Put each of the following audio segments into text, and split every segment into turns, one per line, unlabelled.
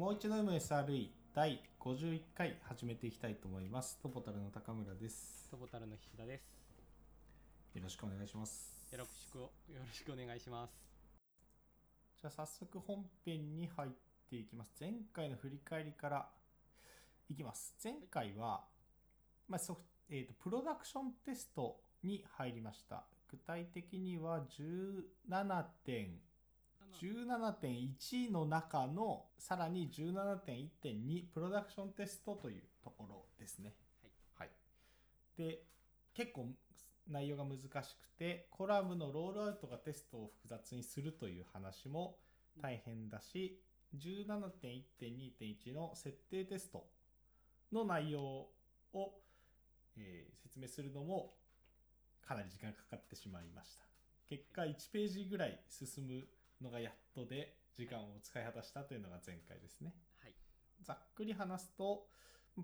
もう一度 MSRE 第51回始めていきたいと思います。トポタルの高村です。
トボタルの菱田です。
よろしくお願いします。
よろしくよろしくお願いします。
じゃあ早速本編に入っていきます。前回の振り返りからいきます。前回は、まあソフえーとプロダクションテストに入りました。具体的には17点17.1の中のさらに17.1.2プロダクションテストというところですね。
はい。
はい。で、結構内容が難しくて、コラムのロールアウトがテストを複雑にするという話も大変だし、17.1.2.1の設定テストの内容を、えー説明するのもかなり時間かかってしまいました。結果1ページぐらい進むのがやっとで時間を使い果たしたというのが前回ですね。
はい。
ざっくり話すと、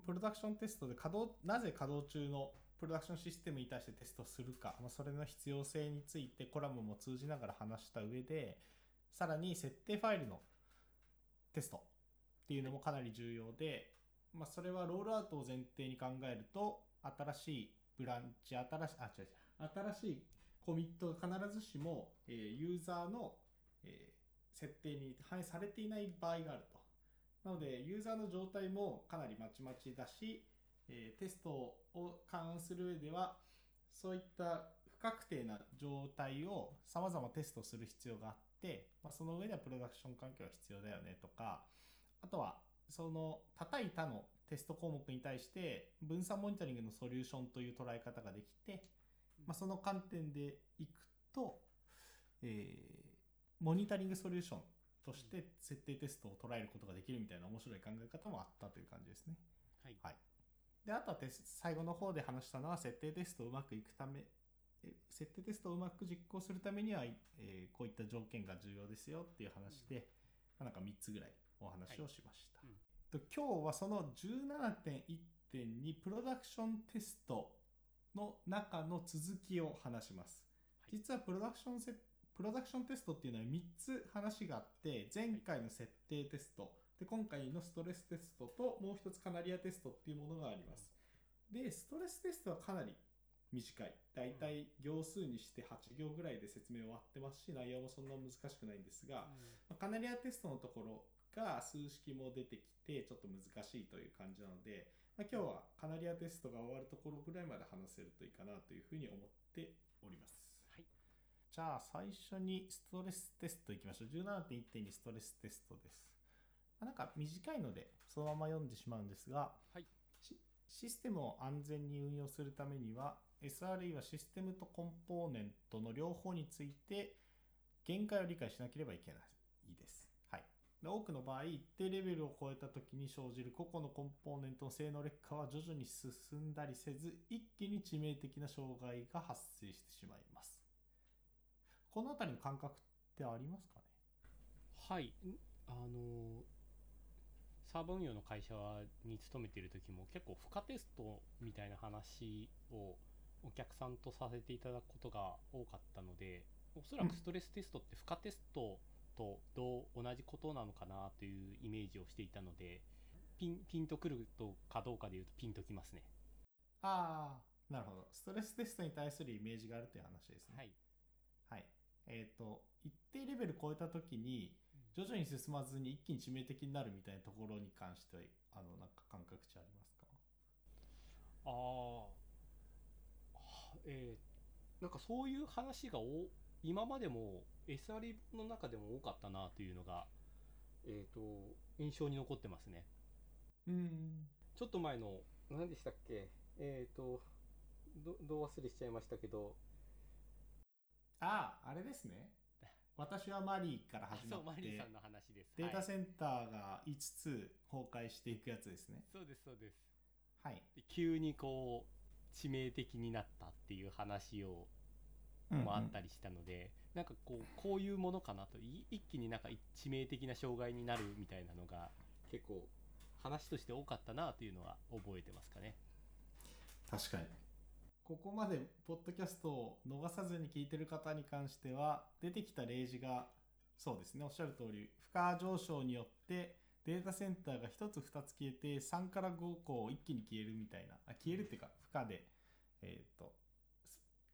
プロダクションテストで稼働、なぜ稼働中のプロダクションシステムに対してテストするか、まあ、それの必要性についてコラムも通じながら話した上で、さらに設定ファイルのテストっていうのもかなり重要で、まあ、それはロールアウトを前提に考えると、新しいブランチ、新しい、あ、違う違う、新しいコミットが必ずしも、えーユーザーの、え設定に反映されていない場合があると。なので、ユーザーの状態もかなりまちまちだし、えテストを勘案する上では、そういった不確定な状態を様々テストする必要があって、まあ、その上ではプロダクション環境が必要だよねとか、あとは、その叩い他のテスト項目に対して分散モニタリングのソリューションという捉え方ができて、まあ、その観点でいくと、えーモニタリングソリューションとして設定テストを捉えることができるみたいな面白い考え方もあったという感じですね。
はい。
はい。で、あとは最後の方で話したのは、設定テストをうまくいくため、え設定テストをうまく実行するためには、えーこういった条件が重要ですよっていう話で、まあなんか3つぐらいお話をしました。
うん
と今日はその17.1.2プロダクションテストの中の続きを話します。
はい
実はプロダクションセプロダクションテストっていうのは3つ話があって、前回の設定テスト、で今回のストレステストともう一つカナリアテストっていうものがあります。で、ストレステストはかなり短い。だいたい行数にして8行ぐらいで説明終わってますし、内容もそんな難しくないんですが、まあカナリアテストのところが数式も出てきてちょっと難しいという感じなので、まあ、今日はカナリアテストが終わるところぐらいまで話せるといいかなというふうに思っております。
はい。
じゃあ最初にストレステストいきましょう。17.1.2ストレステストです。まあなんか短いのでそのまま読んでしまうんですが、
はい。
シシステムを安全に運用するためには SRE はシステムとコンポーネントの両方について限界を理解しなければいけないです。はい、で多くの場合一定レベルを超えた時に生じる個々のコンポーネントの性能劣化は徐々に進んだりせず一気に致命的な障害が発生してしまいます。このあたりの感覚ってありますかね？
はい。んあの、サーバー運用の会社に勤めている時も結構負荷テストみたいな話をお客さんとさせていただくことが多かったので、おそらくストレステストって負荷テストとどう同じことなのかなというイメージをしていたので、ピンピンとくるとかどうかで言うとピンときますね。
ああ、なるほど。ストレステストに対するイメージがあるという話ですね。
はい。
はい。えっ、と、一定レベル超えたときに、徐々に進まずに一気に致命的になるみたいなところに関しては、あの、なんか感覚値ありますか？
ああ、はえーなんかそういう話がお今までも SRE の中でも多かったなというのが、えー、と印象に残ってますね。
うん。
ちょっと前の何でしたっけ？えっ、とどどう忘れしちゃいましたけど
ああ、あれですね。私はマリーから始まって
マリーさん、の話です。
データ
はい
センターが5つ崩壊していくやつですね。
そうですそうです
はい。
で急にこう致命的になったっていう話を
うんうん
もあったりしたので、なんかこうこういうものかなとい一気になんか致命的な障害になるみたいなのが結構話として多かったなというのは覚えてますかね。
確かに。ここまでポッドキャストを逃さずに聞いてる方に関しては、出てきた例示が、そうですね、おっしゃる通り、負荷上昇によってデータセンターが1つ2つ消えて3から5個一気に消えるみたいなあ消えるっていうか負荷で、えー、と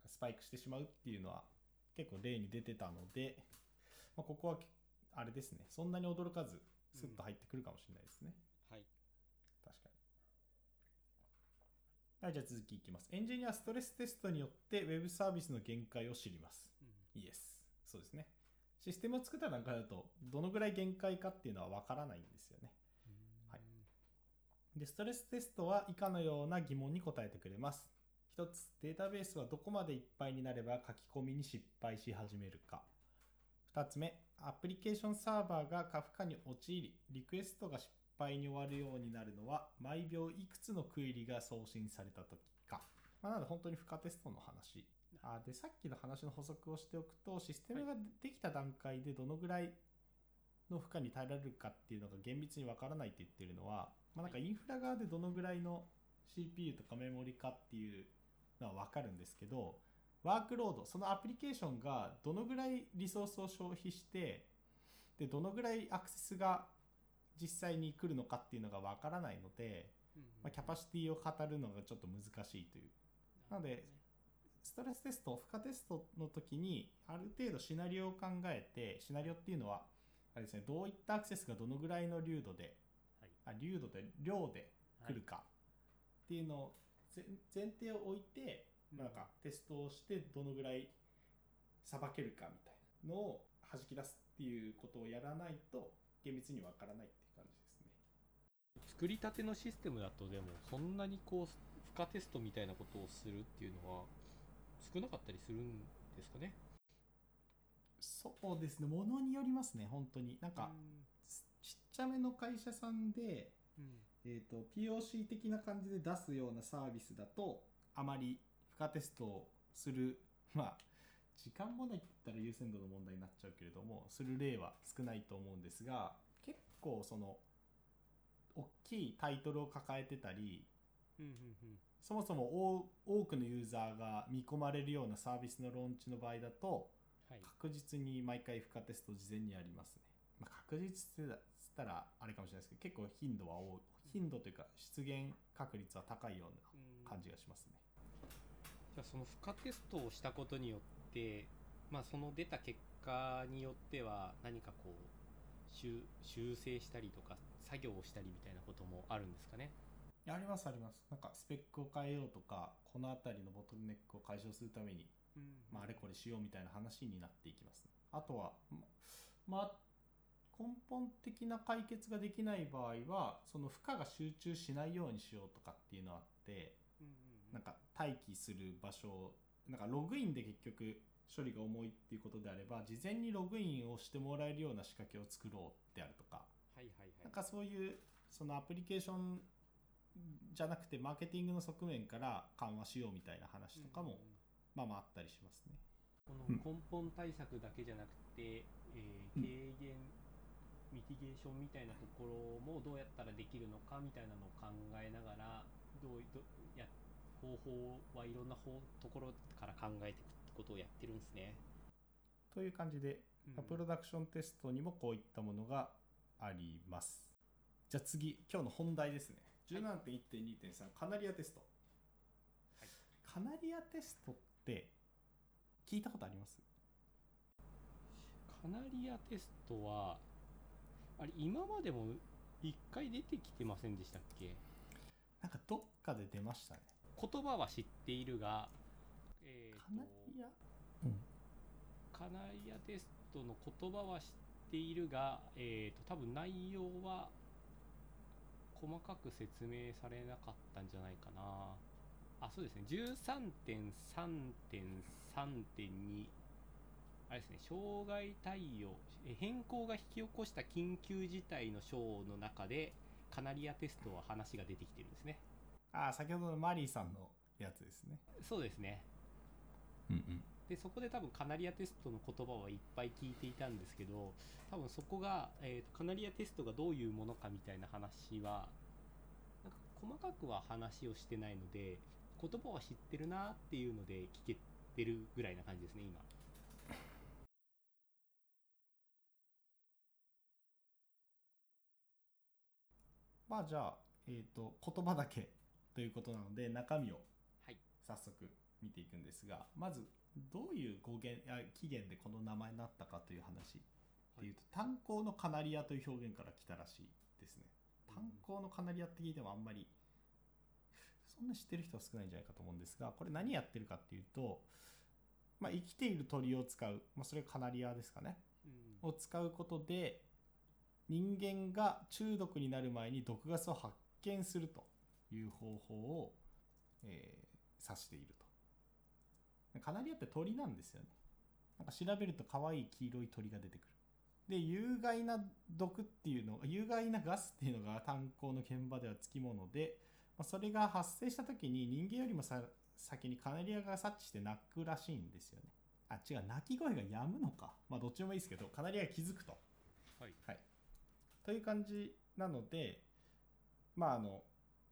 ススパイクしてしまうっていうのは結構例に出てたので、まあ、ここはあれですねそんなに驚かずスッと入ってくるかもしれないですね、
はい
確かにはいじゃあ続きいきます。エンジニアはストレステストによってウェブサービスの限界を知ります。
うん。
イエス。そうですね。システムを作った段階だとどのぐらい限界かっていうのは分からないんですよね。はい。でストレステストは以下のような疑問に答えてくれます。1つデータベースはどこまでいっぱいになれば書き込みに失敗し始めるか。2つ目アプリケーションサーバーが過負荷に陥りリクエストが失敗に終わるようになるのは毎秒いくつのクエリが送信された時か、まあ、なので本当に負荷テストの話。あでさっきの話の補足をしておくとシステムができた段階でどのぐらいの負荷に耐えられるかっていうのが厳密にわからないって言ってるのは、まあ、なんかインフラ側でどのぐらいの CPU とかメモリかっていうのはわかるんですけどワークロードそのアプリケーションがどのぐらいリソースを消費してでどのぐらいアクセスが実際に来るのかっていうのがわからないので、
うん
まあ、キャパシティを語るのがちょっと難しいという。なのでストレステスト負荷テストの時にある程度シナリオを考えてシナリオっていうのはあれですねどういったアクセスがどのぐらいの流度で
はい。
あ流度で量で来るかっていうのを前前提を置いて、まあ、なんかテストをしてどのぐらいさばけるかみたいなのを弾き出すっていうことをやらないと厳密にわからないっ。
作りたてのシステムだとでもそんなにこう負荷テストみたいなことをするっていうのは少なかったりするんですかね？
そうですね。ものによりますね本当に。なんか、ちっちゃめの会社さんで
うん。
えー、と POC 的な感じで出すようなサービスだとあまり負荷テストをするまあ時間問題って言ったら優先度の問題になっちゃうけれどもする例は少ないと思うんですが結構その大きいタイトルを抱えてたり
うんうん
そもそも多多くのユーザーが見込まれるようなサービスのローンチの場合だと
はい。
確実に毎回負荷テストを事前にやりますね、まあ、確実ってつったらあれかもしれないですけど結構頻度は多い。頻度というか出現確率は高いよう
うん。
な感じがしますね。
じゃあその負荷テストをしたことによって、まあ、その出た結果によっては何かこう修修正したりとか作業をしたりみたいなこともあるんですかね？
ありますあります。なんかスペックを変えようとかこの辺りのボトルネックを解消するために、まあ、あれこれしようみたいな話になっていきます、ね、あとはままあ根本的な解決ができない場合はその負荷が集中しないようにしようとかっていうのがあって
うんうんうん。
なんか待機する場所をなんかログインで結局処理が重いっていうことであれば事前にログインをしてもらえるような仕掛けを作ろうであるとか
はいはいはい。
なんかそういうそのアプリケーションじゃなくてマーケティングの側面から緩和しようみたいな話とかも
うんうん。うん
まあまああったりしますね。
この
うん。
根本対策だけじゃなくて、えー
うん。
軽減ミティゲーションみたいなところもどうやったらできるのかみたいなのを考えながらどうどや方法はいろんな方ところから考えていくってことをやってるんですね。
という感じで、
うん。
プロダクションテストにもこういったものがあります。じゃあ次今日の本題ですね。17.1.2.3カナリアテスト、
はい
カナリアテストって聞いたことあります？
カナリアテストはあれ今までも一回出てきてませんでしたっけ？
なんかどっかで出ましたね。
言葉は知っているが、えーと
カナリア？うん。
カナリアテストの言葉は知っているが、えー、と多分内容は細かく説明されなかったんじゃないかな。あそうですね。13.3.3.2あれですね。障害対応え変更が引き起こした緊急事態の章の中でカナリアテストは話が出てきてるんですね。
ああ、先ほどのマリーさんのやつですね。
そうですね。
うんうん。
でそこで多分カナリアテストの言葉はいっぱい聞いていたんですけど多分そこが、えーとカナリアテストがどういうものかみたいな話はなんか細かくは話をしてないので言葉は知ってるなっていうので聞けてるぐらいな感じですね今。
まあじゃあ、えー、と言葉だけということなので中身を
はい。
早速見ていくんですがまずどういう語源あ起源でこの名前になったかという話。っていうと、炭鉱のカナリアという表現から来たらしいですね。炭鉱のカナリアって聞いてもあんまりそんな知ってる人は少ないんじゃないかと思うんですがこれ何やってるかっていうと、まあ、生きている鳥を使う、まあ、それがカナリアですかね。
うん。
を使うことで人間が中毒になる前に毒ガスを発見するという方法を、えー指しているとカナリアって鳥なんですよね。なんか調べると可愛い黄色い鳥が出てくる。で有害な毒っていうの有害なガスっていうのが炭鉱の現場ではつきもので、まあ、それが発生した時に人間よりもさ先にカナリアが察知して鳴くらしいんですよね。あ違う鳴き声が止むのか。まあどっちでもいいですけどカナリアが気づくと。
はい。
はい、という感じなので、まああの、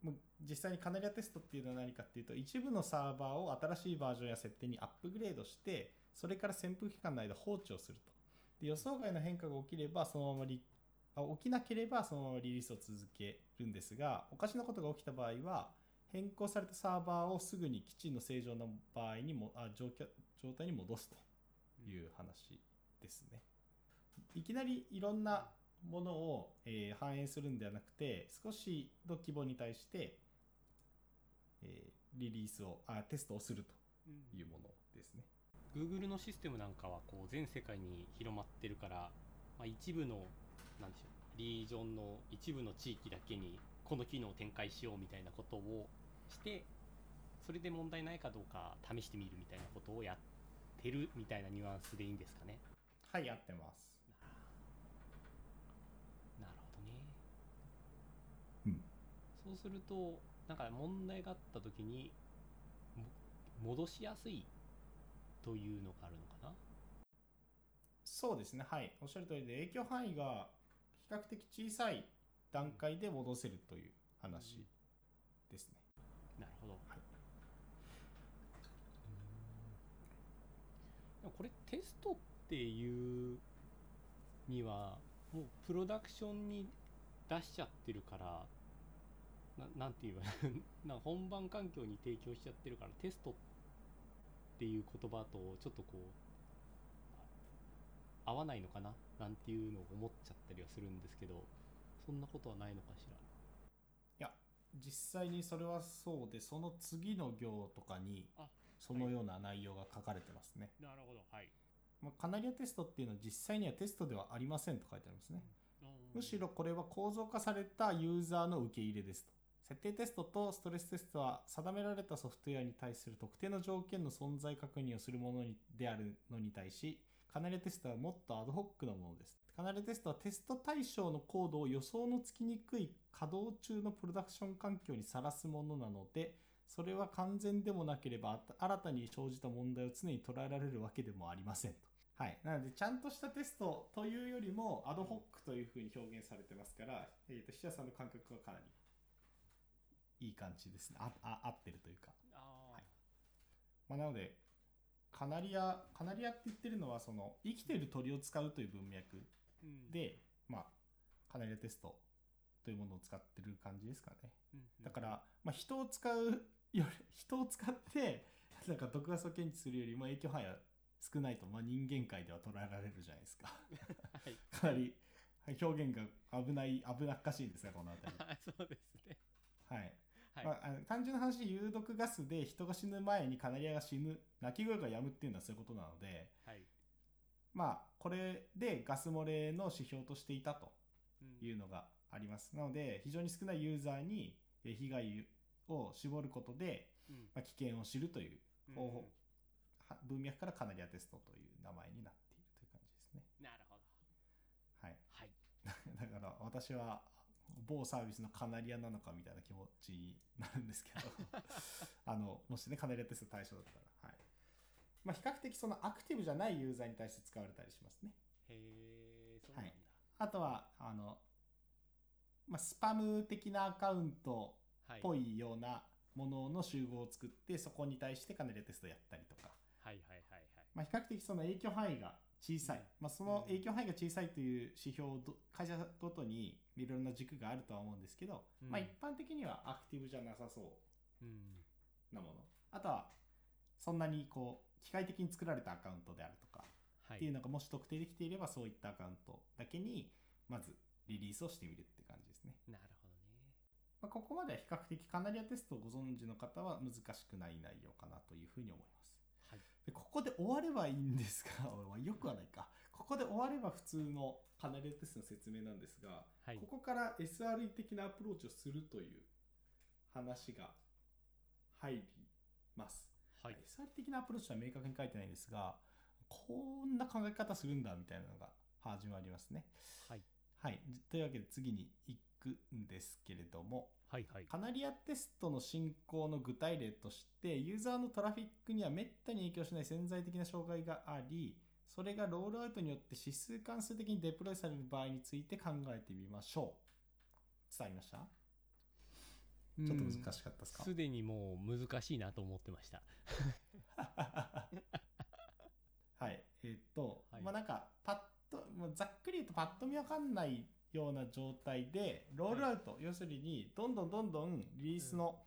もう実際にカナリアテストっていうのは何かっていうと、一部のサーバーを新しいバージョンや設定にアップグレードして、それから潜伏期間の間放置をすると。で予想外の変化が起きれば、そのままリあ起きなければそのままリリースを続けるんですが、おかしなことが起きた場合は、変更されたサーバーをすぐに基地の正常な場合にもあ状況状態に戻すという話ですね。いきなりいろんなものを、えー反映するんではなくて少しの規模に対して、えーリリースをあテストをすると
うん
いうものですね。
Google のシステムなんかはこう全世界に広まってるから、まあ、一部のなんでしょうリージョンの一部の地域だけにこの機能を展開しようみたいなことをしてそれで問題ないかどうか試してみるみたいなことをやってるみたいなニュアンスでいいんですかね
はいやってます。
なるほどね
うん
そうするとなんか問題があった時にも戻しやすいというのがあるのかな？
そうですねはい。おっしゃる通りで影響範囲が比較的小さい段階で戻せるという話ですね。
なるほど、
はい。
でもこれテストっていうにはもうプロダクションに出しちゃってるからななんて言えば な本番環境に提供しちゃってるからテストっていう言葉とちょっとこう合わないのかな？なんていうのを思っちゃったりはするんですけどそんなことはないのかしら？
いや実際にそれはそうでその次の行とかに
あ
そのような内容が書かれてますね。
なるほど。はい。
まあカナリアテストっていうのは実際にはテストではありませんと書いてありますね。むしろこれは構造化されたユーザーの受け入れですと。設定テストとストレステストは定められたソフトウェアに対する特定の条件の存在確認をするものであるのに対し、カナリアテストはもっとアドホックなものです。カナリアテストはテスト対象のコードを予想のつきにくい稼働中のプロダクション環境にさらすものなので、それは完全でもなければ新たに生じた問題を常に捉えられるわけでもありませんと。はい。なので、ちゃんとしたテストというよりも、アドホックというふうに表現されてますから、えっ、と、菱田さんの感覚はかなりいい感じですね。あ、あ合ってるというか。
ああ、
はいまあ、なので、カナリア、カナリアって言ってるのは、その、生きてる鳥を使うという文脈
うん
で、まあ、カナリアテストというものを使ってる感じですかね。
うんうん
だから、まあ、人を使うより、人を使って、なんか毒ガスを検知するよりも影響範囲は少ないと、まあ、人間界では捉えられるじゃないですか。
はい
かなりはい表現が危ない、危なっかしいですね、この辺り。
そうですね
はい。
はい、
まあ、あの単純な話、有毒ガスで人が死ぬ前にカナリアが死ぬ、鳴き声が止むっていうのはそういうことなので、
はい。
まあ、これでガス漏れの指標としていたと
うん。
いうのがあります。なので、非常に少ないユーザーにえ被害を絞ることで、
うん。
まあ、危険を知るという
うん。
方法、は文脈からカナリアテストという名前になっているという感じですね。
なるほど。
はい。
はい。
だから私は某サービスのカナリアなのかみたいな気持ちになるんですけど。あのもしねカナリアテスト対象だったらはい。まあ比較的そのアクティブじゃないユーザーに対して使われたりしますね。
へえそうなんだ、
あとはあの、まあ、スパム的なアカウント
はい、
っぽいようなものの集合を作ってそこに対してカナリアテストをやったりとか、
はいはいはいはい。
まあ、比較的その影響範囲が小さい、
うん。
まあ、その影響範囲が小さいという指標をど会社ごとにいろんな軸があるとは思うんですけど、
うん。
まあ、一般的にはアクティブじゃなさそうなもの。あとはそんなにこう機械的に作られたアカウントであるとか
はい。
っていうのがもし特定できていればそういったアカウントだけにまずリリースをしてみるって感じですね、
なるほどね。
まあ、ここまでは比較的カナリアテストをご存知の方は難しくない内容かなというふうに思いますここで終わればいいんですが よくはないか。ここで終われば普通のカナリアテストの説明なんですが、
はい。
ここから SRE 的なアプローチをするという話が入ります、
はい。
SRE 的なアプローチは明確に書いてないんですがこんな考え方するんだみたいなのが始まりますね。
はい。
はい。というわけで次に行くんですけれども
はいはい。
カナリアテストの進行の具体例としてユーザーのトラフィックにはめったに影響しない潜在的な障害がありそれがロールアウトによって指数関数的にデプロイされる場合について考えてみましょう。伝わりました？ちょっと難しかったですか、
すでにもう難しいなと思ってました。
はい。えーっと、
はい。
まあなんかパッとざっくり言うとパッと見わかんないような状態でロールアウト、要するにどんどんどんどんリリースの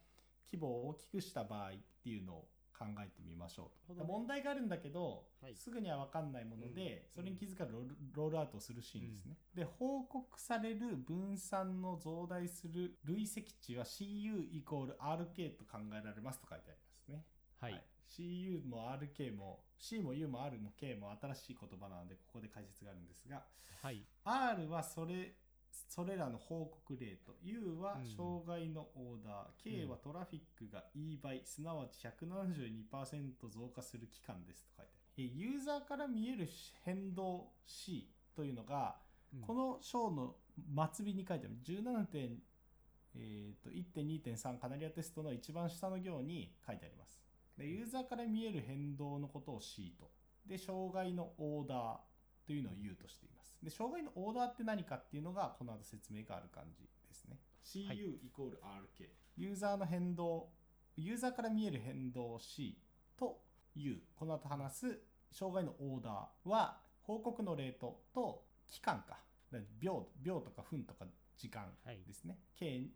規模を大きくした場合っていうのを考えてみましょう。
ね。
問題があるんだけど、
はい。
すぐには分かんないもので、
うん。
それに気づかずロールアウトをするシーンですね、で報告される分散の増大する累積値は CU イコール RK と考えられますと書いてありますね。
はい
CU も RK も C も U も R も K も新しい言葉なのでここで解説があるんですが
はい、
R はそれそれらの報告レート U は
うん。
障害のオーダー、K はトラフィックが E 倍すなわち172%増加する期間ですと書いてある。えユーザーから見える変動 C というのが、
うん。
この章の末尾に書いてある。17点、えー、と1.2.3カナリアテストの一番下の行に書いてありますでユーザーから見える変動のことを C とで障害のオーダーというのを U としています。で障害のオーダーって何かっていうのがこの後説明がある感じですね。CU
はい。
イコール RK ユーザーの変動ユーザーから見える変動 C と U この後話す障害のオーダーは報告のレートと期間か。秒秒とか分とか時間
はい
ですね、K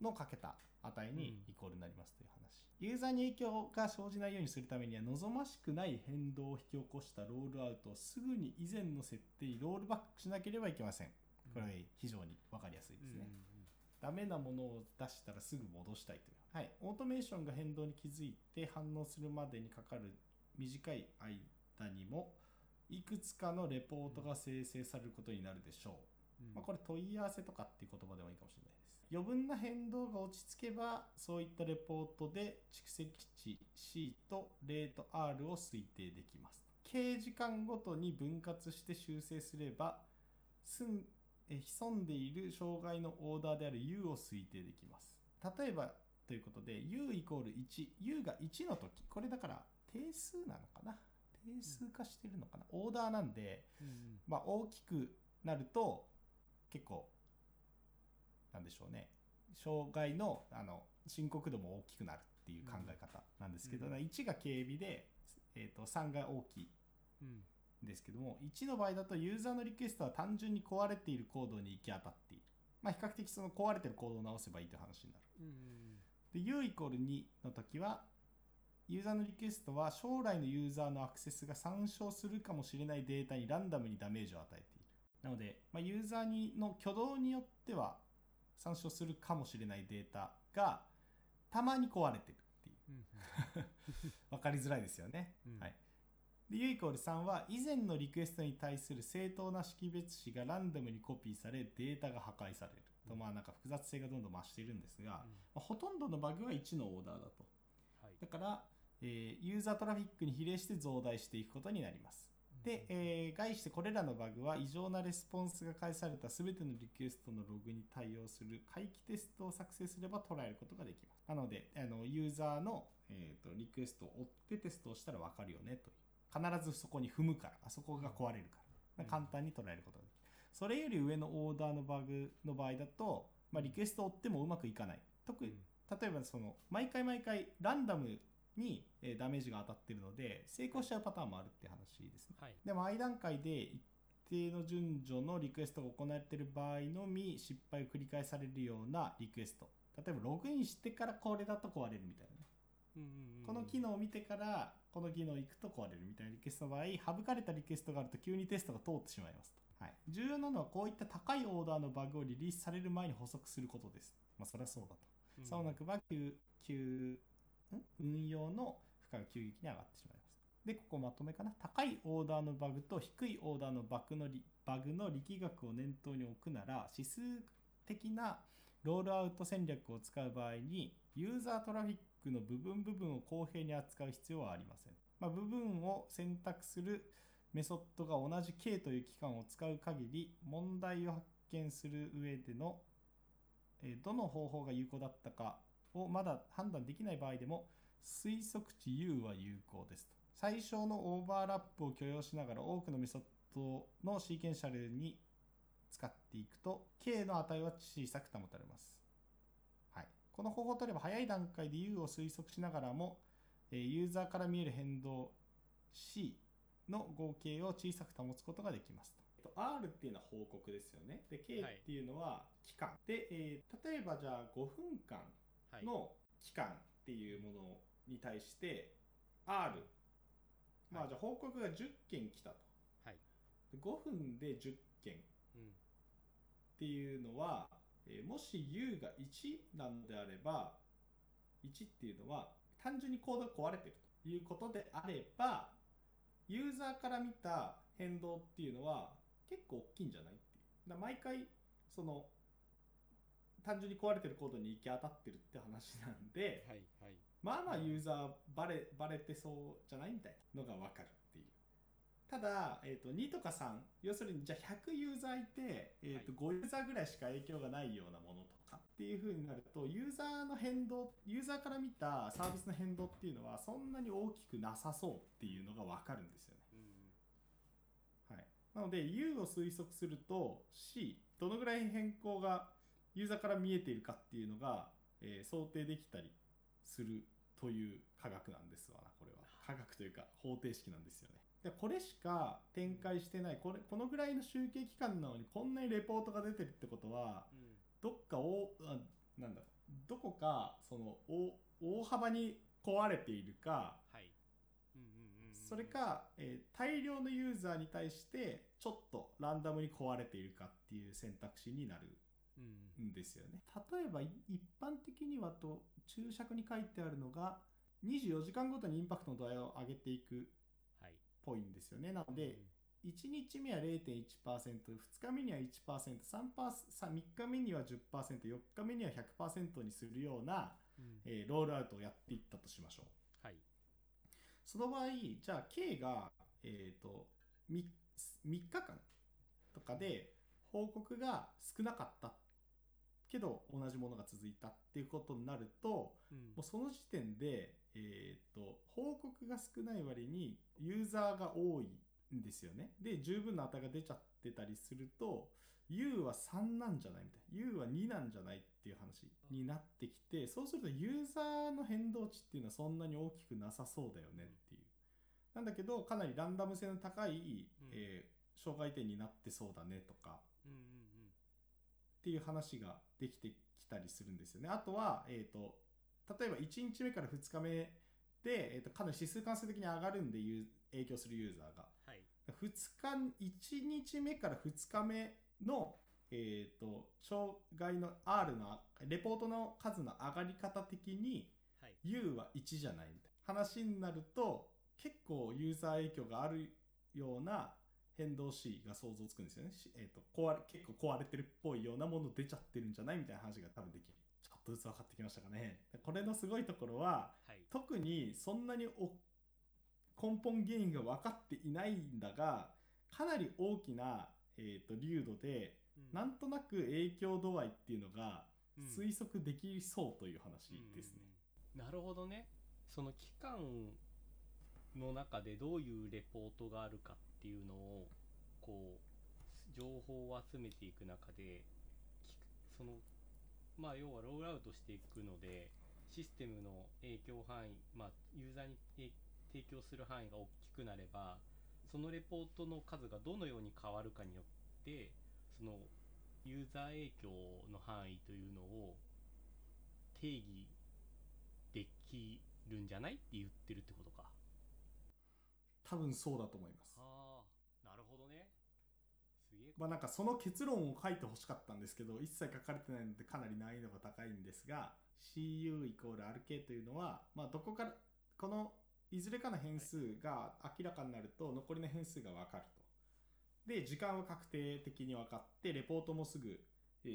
のかけた値に
うん
イコールになりますという話、ユーザーに影響が生じないようにするためには望ましくない変動を引き起こしたロールアウトをすぐに以前の設定にロールバックしなければいけませんこれは非常に分かりやすいですね、ダメなものを出したらすぐ戻したいという。はい。オートメーションが変動に気づいて反応するまでにかかる短い間にも、いくつかのレポートが生成されることになるでしょう。
うん
まあ、これ問い合わせとかっていう言葉でもいいかもしれない。余分な変動が落ち着けば、そういったレポートで蓄積値 C とレート R を推定できます。計時間ごとに分割して修正すれば、すんえ潜んでいる障害のオーダーである U を推定できます。例えばということで U イコール1、U が1の時、これだから定数なのかな？定数化してるのかな、オーダーなんで、
うんうん。
まあ、大きくなると結構なんでしょうね。障害のあの深刻度も大きくなるっていう考え方なんですけど、
うん。
1が軽微で、えー、と3が大きい
うん
んですけども1の場合だとユーザーのリクエストは単純に壊れているコードに行き当たっている、まあ、比較的その壊れてるコードを直せばいいという話になる。
うん。
で U イコール2の時はユーザーのリクエストは将来のユーザーのアクセスが参照するかもしれないデータにランダムにダメージを与えている。なので、まあ、ユーザーにの挙動によっては参照するかもしれないデータがたまに壊れてるっていう。
うん。
分かりづらいですよね、
うん。
はい。で U イコール3は以前のリクエストに対する正当な識別子がランダムにコピーされデータが破壊される。とまあなんか複雑性がどんどん増しているんですが、まあほとんどのバグは1のオーダーだと。
はい。
だから、えーユーザートラフィックに比例して増大していくことになります。で、えー概してこれらのバグは異常なレスポンスが返された全てのリクエストのログに対応する回帰テストを作成すれば捉えることができます。なので、あのユーザーの、えーとリクエストを追ってテストをしたら分かるよねという。必ずそこに踏むから、あそこが壊れるから。
うん
簡単に捉えることができる。それより上のオーダーのバグの場合だと、まあ、リクエストを追ってもうまくいかない。特に例えばその毎回毎回ランダムに、えーダメージが当たってるので成功しちゃうパターンもあるって話ですね。
はい。
でも I 段階で一定の順序のリクエストが行われている場合のみ失敗を繰り返されるようなリクエスト。例えばログインしてからこれだと壊れるみたいなね。
うんうんうん
この機能を見てからこの機能行くと壊れるみたいなリクエストの場合省かれたリクエストがあると急にテストが通ってしまいますと、はい、重要なのはこういった高いオーダーのバグをリリースされる前に補足することです。まあそりゃそうだと。
うん。
さもなくば急急ん運用の負荷が急激に上がってしまいます。で、ここまとめかな。高いオーダーのバグと低いオーダーのバグのバグの力学を念頭に置くなら、指数的なロールアウト戦略を使う場合に、ユーザートラフィックの部分部分を公平に扱う必要はありません。まあ、部分を選択するメソッドが同じ K という期間を使う限り、問題を発見する上でのえどの方法が有効だったかをまだ判断できない場合でも推測値 U は有効ですと最小のオーバーラップを許容しながら多くのメソッドのシーケンシャルに使っていくと K の値は小さく保たれます、はい、この方法を取れば早い段階で U を推測しながらもユーザーから見える変動 C の合計を小さく保つことができますと。R っていうのは報告ですよね。で、K っていうのは期間。で、えー例えばじゃあ5分間の期間っていうものに対して R、ま
はい。
あじゃあ報告が10件来たと。
はい。
で5分で10件。っ
うん。
ていうのは、えーもし U が1なのであれば、1っていうのは単純にコードが壊れてるということであれば、ユーザーから見た変動っていうのは結構大きいんじゃないっていう。だ毎回、その、単純に壊れてるコードに行き当たってるって話なんで、
はいはい
まあまあユーザーバレバレてそうじゃないみたいなのが分かるっていう。ただ、えー、と2とか3、要するにじゃあ100ユーザーいて、えーと5ユーザーぐらいしか影響がないようなものとかっていう風になると、ユーザーの変動、ユーザーから見たサービスの変動っていうのはそんなに大きくなさそうっていうのが分かるんですよね。
うん
はい、なので U を推測すると C どのぐらい変更がユーザーから見えているかっていうのが、えー想定できたりするという科学なんですわなこれは。科学というか方程式なんですよね。でこれしか展開してないこれこのぐらいの集計期間なのにこんなにレポートが出てるってことは
うん。
どっかおあなんだどこかその大大幅に壊れているか
はい。
それか、えー大量のユーザーに対してちょっとランダムに壊れているかっていう選択肢になる
うん
んですよね。例えばい一般的にはと注釈に書いてあるのが24時間ごとにインパクトの度合いを上げていくっ
はい
ぽいんですよね。なので、1日目は0.1%、2日目には1%、3%、3日目には10%、4日目には100%にするような、
うんうん
えーロールアウトをやっていったとしましょう。
はい
その場合、じゃあ K が、えー、と 3, 3日間とかで報告が少なかったけど同じものが続いたっていうことになると
うん
もうその時点で、えー、と報告が少ない割にユーザーが多いんですよね。で十分な値が出ちゃってたりすると U は3なんじゃないみたいな U は2なんじゃないっていう話になってきてそうするとユーザーの変動値っていうのはそんなに大きくなさそうだよねっていう。なんだけどかなりランダム性の高い、えー障害点になってそうだねとか
うんうん
っていう話ができてきたりするんですよね。あとは、えー、と例えば1日目から2日目で、えー、とかなり指数関数的に上がるんで影響するユーザーが。
はい
2日、1日目から2日目の、えー、と障害の R のレポートの数の上がり方的に
はい
U は1じゃないみたいな話になると結構ユーザー影響があるような変動 C が想像つくんですよね。しえー、と壊れ結構壊れてるっぽいようなもの出ちゃってるんじゃないみたいな話が多分できる。ちょっとずつ分かってきましたかね。これのすごいところは
はい
特にそんなにお根本原因が分かっていないんだがかなり大きな、えー、と流度で
うん
なんとなく影響度合いっていうのが
うん
推測できそうという話ですね。
うんうんうんなるほどねその期間の中でどういうレポートがあるかっていうのをこう情報を集めていく中できそのまあ要はロールアウトしていくのでシステムの影響範囲、まあ、ユーザーにえ提供する範囲が大きくなればそのレポートの数がどのように変わるかによってそのユーザー影響の範囲というのを定義できるんじゃないって言ってるってことか。
多分そうだと思います
ああなるほどねすげえ
まあなんかその結論を書いてほしかったんですけど一切書かれてないのでかなり難易度が高いんですが CU イコール RK というのは、まあ、どこからこのいずれかの変数が明らかになると残りの変数が分かると。で時間は確定的に分かってレポートもすぐ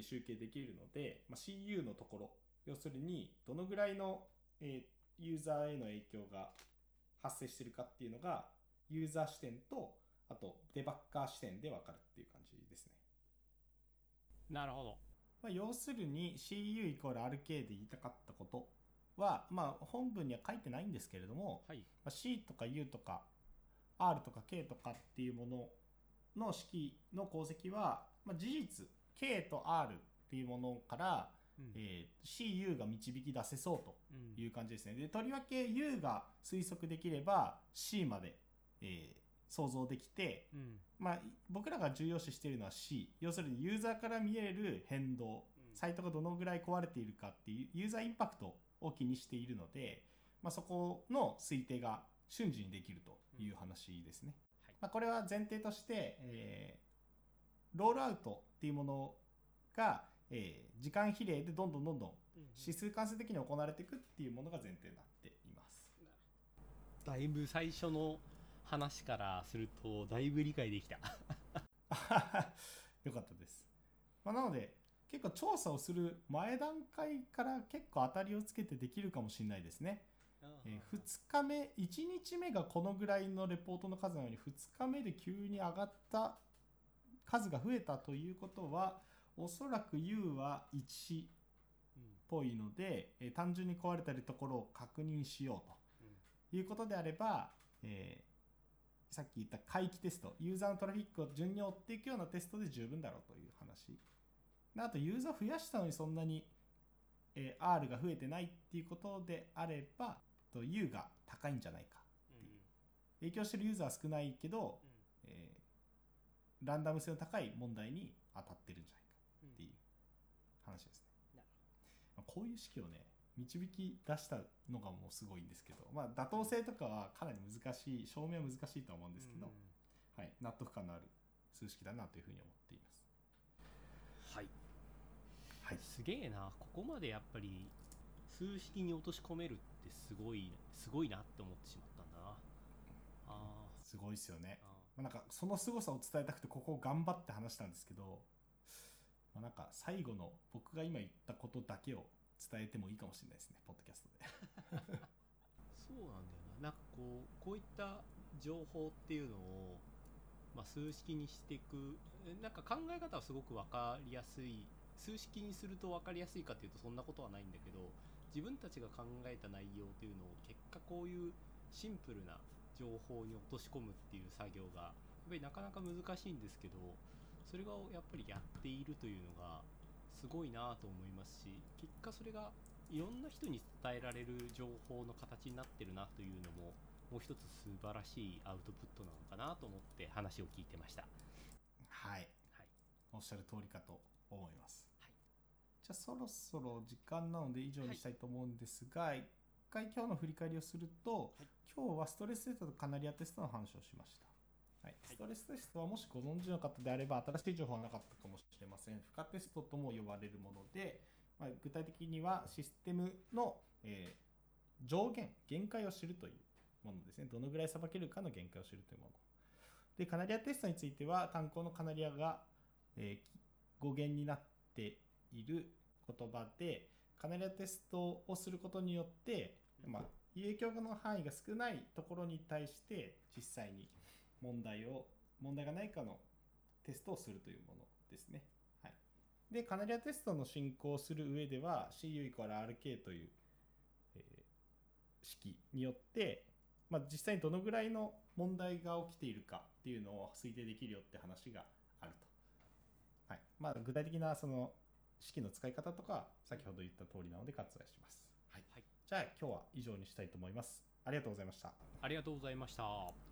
集計できるので、まあ、CU のところ要するにどのぐらいの、えユーザーへの影響が発生してるかっていうのがユーザー視点とあとデバッカー視点で分かるっていう感じですね。
なるほど
まあ、要するに CU イコール RK で言いたかったことは、まあ、本文には書いてないんですけれども、
はい
まあ C とか U とか R とか K とかっていうものの式の功績は、まあ、事実 K と R っていうものから、
うん
えー CU が導き出せそうと
うん
いう感じですね。でとりわけ U が推測できれば C まで、えー想像できて、
うん。
まあ、僕らが重要視しているのは C 要するにユーザーから見える変動
うん。
サイトがどのぐらい壊れているかっていうユーザーインパクトを気にしているので、まあ、そこの推定が瞬時にできるという話ですね。
はい。
まあ、これは前提として、えーロールアウトっていうものが、えー時間比例でどんどんどんどん指数関数的に行われていくっていうものが前提になっています。
だいぶ最初の話からするとだいぶ理解できた
よかったです。まあ、なので結構調査をする前段階から結構当たりをつけてできるかもしれないですね。えー2日目1日目がこのぐらいのレポートの数なのに2日目で急に上がった数が増えたということはおそらく U は1っ
うん
ぽいので、えー単純に壊れてるところを確認しようということであれば、えーさっき言った回帰テストユーザーのトラフィックを順に追っていくようなテストで十分だろうという話。であとユーザー増やしたのにそんなに、えー R が増えてないっていうことであればと U が高いんじゃないか影響してるユーザーは少ないけど、えーランダム性の高い問題に当たってるんじゃないかっていう話ですね。こういう式をね導き出したのがもうすごいんですけど、まあ、妥当性とかはかなり難しい証明は難しいとは思うんですけど、はい、納得感のある数式だなというふうに思っています。
はい。
はい、
すげえな。ここまでやっぱり数式に落とし込めるってすごいすごいなって思ってしまったんだな。あー。
すごいですよね。
あ
まあ、なんかその凄さを伝えたくてここを頑張って話したんですけど、まあ、なんか最後の僕が今言ったことだけを伝えてもいいかもしれないですねポッドキャストで。
そうなんだよな。なんかこうこういった情報っていうのを、まあ、数式にしていく。えなんか考え方はすごく分かりやすい。数式にすると分かりやすいかっていうとそんなことはないんだけど自分たちが考えた内容っていうのを結果こういうシンプルな情報に落とし込むっていう作業がやっぱりなかなか難しいんですけどそれがやっぱりやっているというのがすごいなと思いますし結果それがいろんな人に伝えられる情報の形になってるなというのももう一つ素晴らしいアウトプットなのかなと思って話を聞いてました。
はい、
はい
おっしゃる通りかと思います。
はい
じゃあそろそろ時間なので以上にしたいと思うんですが、一回今日の振り返りをすると、
はい
今日はストレステストとカナリアテストの話をしました。
はい、
ストレステストはもしご存知の方であれば新しい情報はなかったかもしれません。負荷テストとも呼ばれるもので、まあ、具体的にはシステムの、えー上限、限界を知るというものですね。どのぐらいさばけるかの限界を知るというもの。で、カナリアテストについては単行のカナリアが、えー語源になっている言葉で、カナリアテストをすることによって、まあ、影響の範囲が少ないところに対して実際に問題を問題がないかのテストをするというものですね。はい、でカナリアテストの進行をする上では CU イコール RK という、えー式によって、まあ、実際にどのぐらいの問題が起きているかっていうのを推定できるよって話があると。はい。まあ、具体的なその式の使い方とか先ほど言った通りなので割愛します。はい。
はい。
じゃあ今日は以上にしたいと思います。ありがとうございました。
ありがとうございました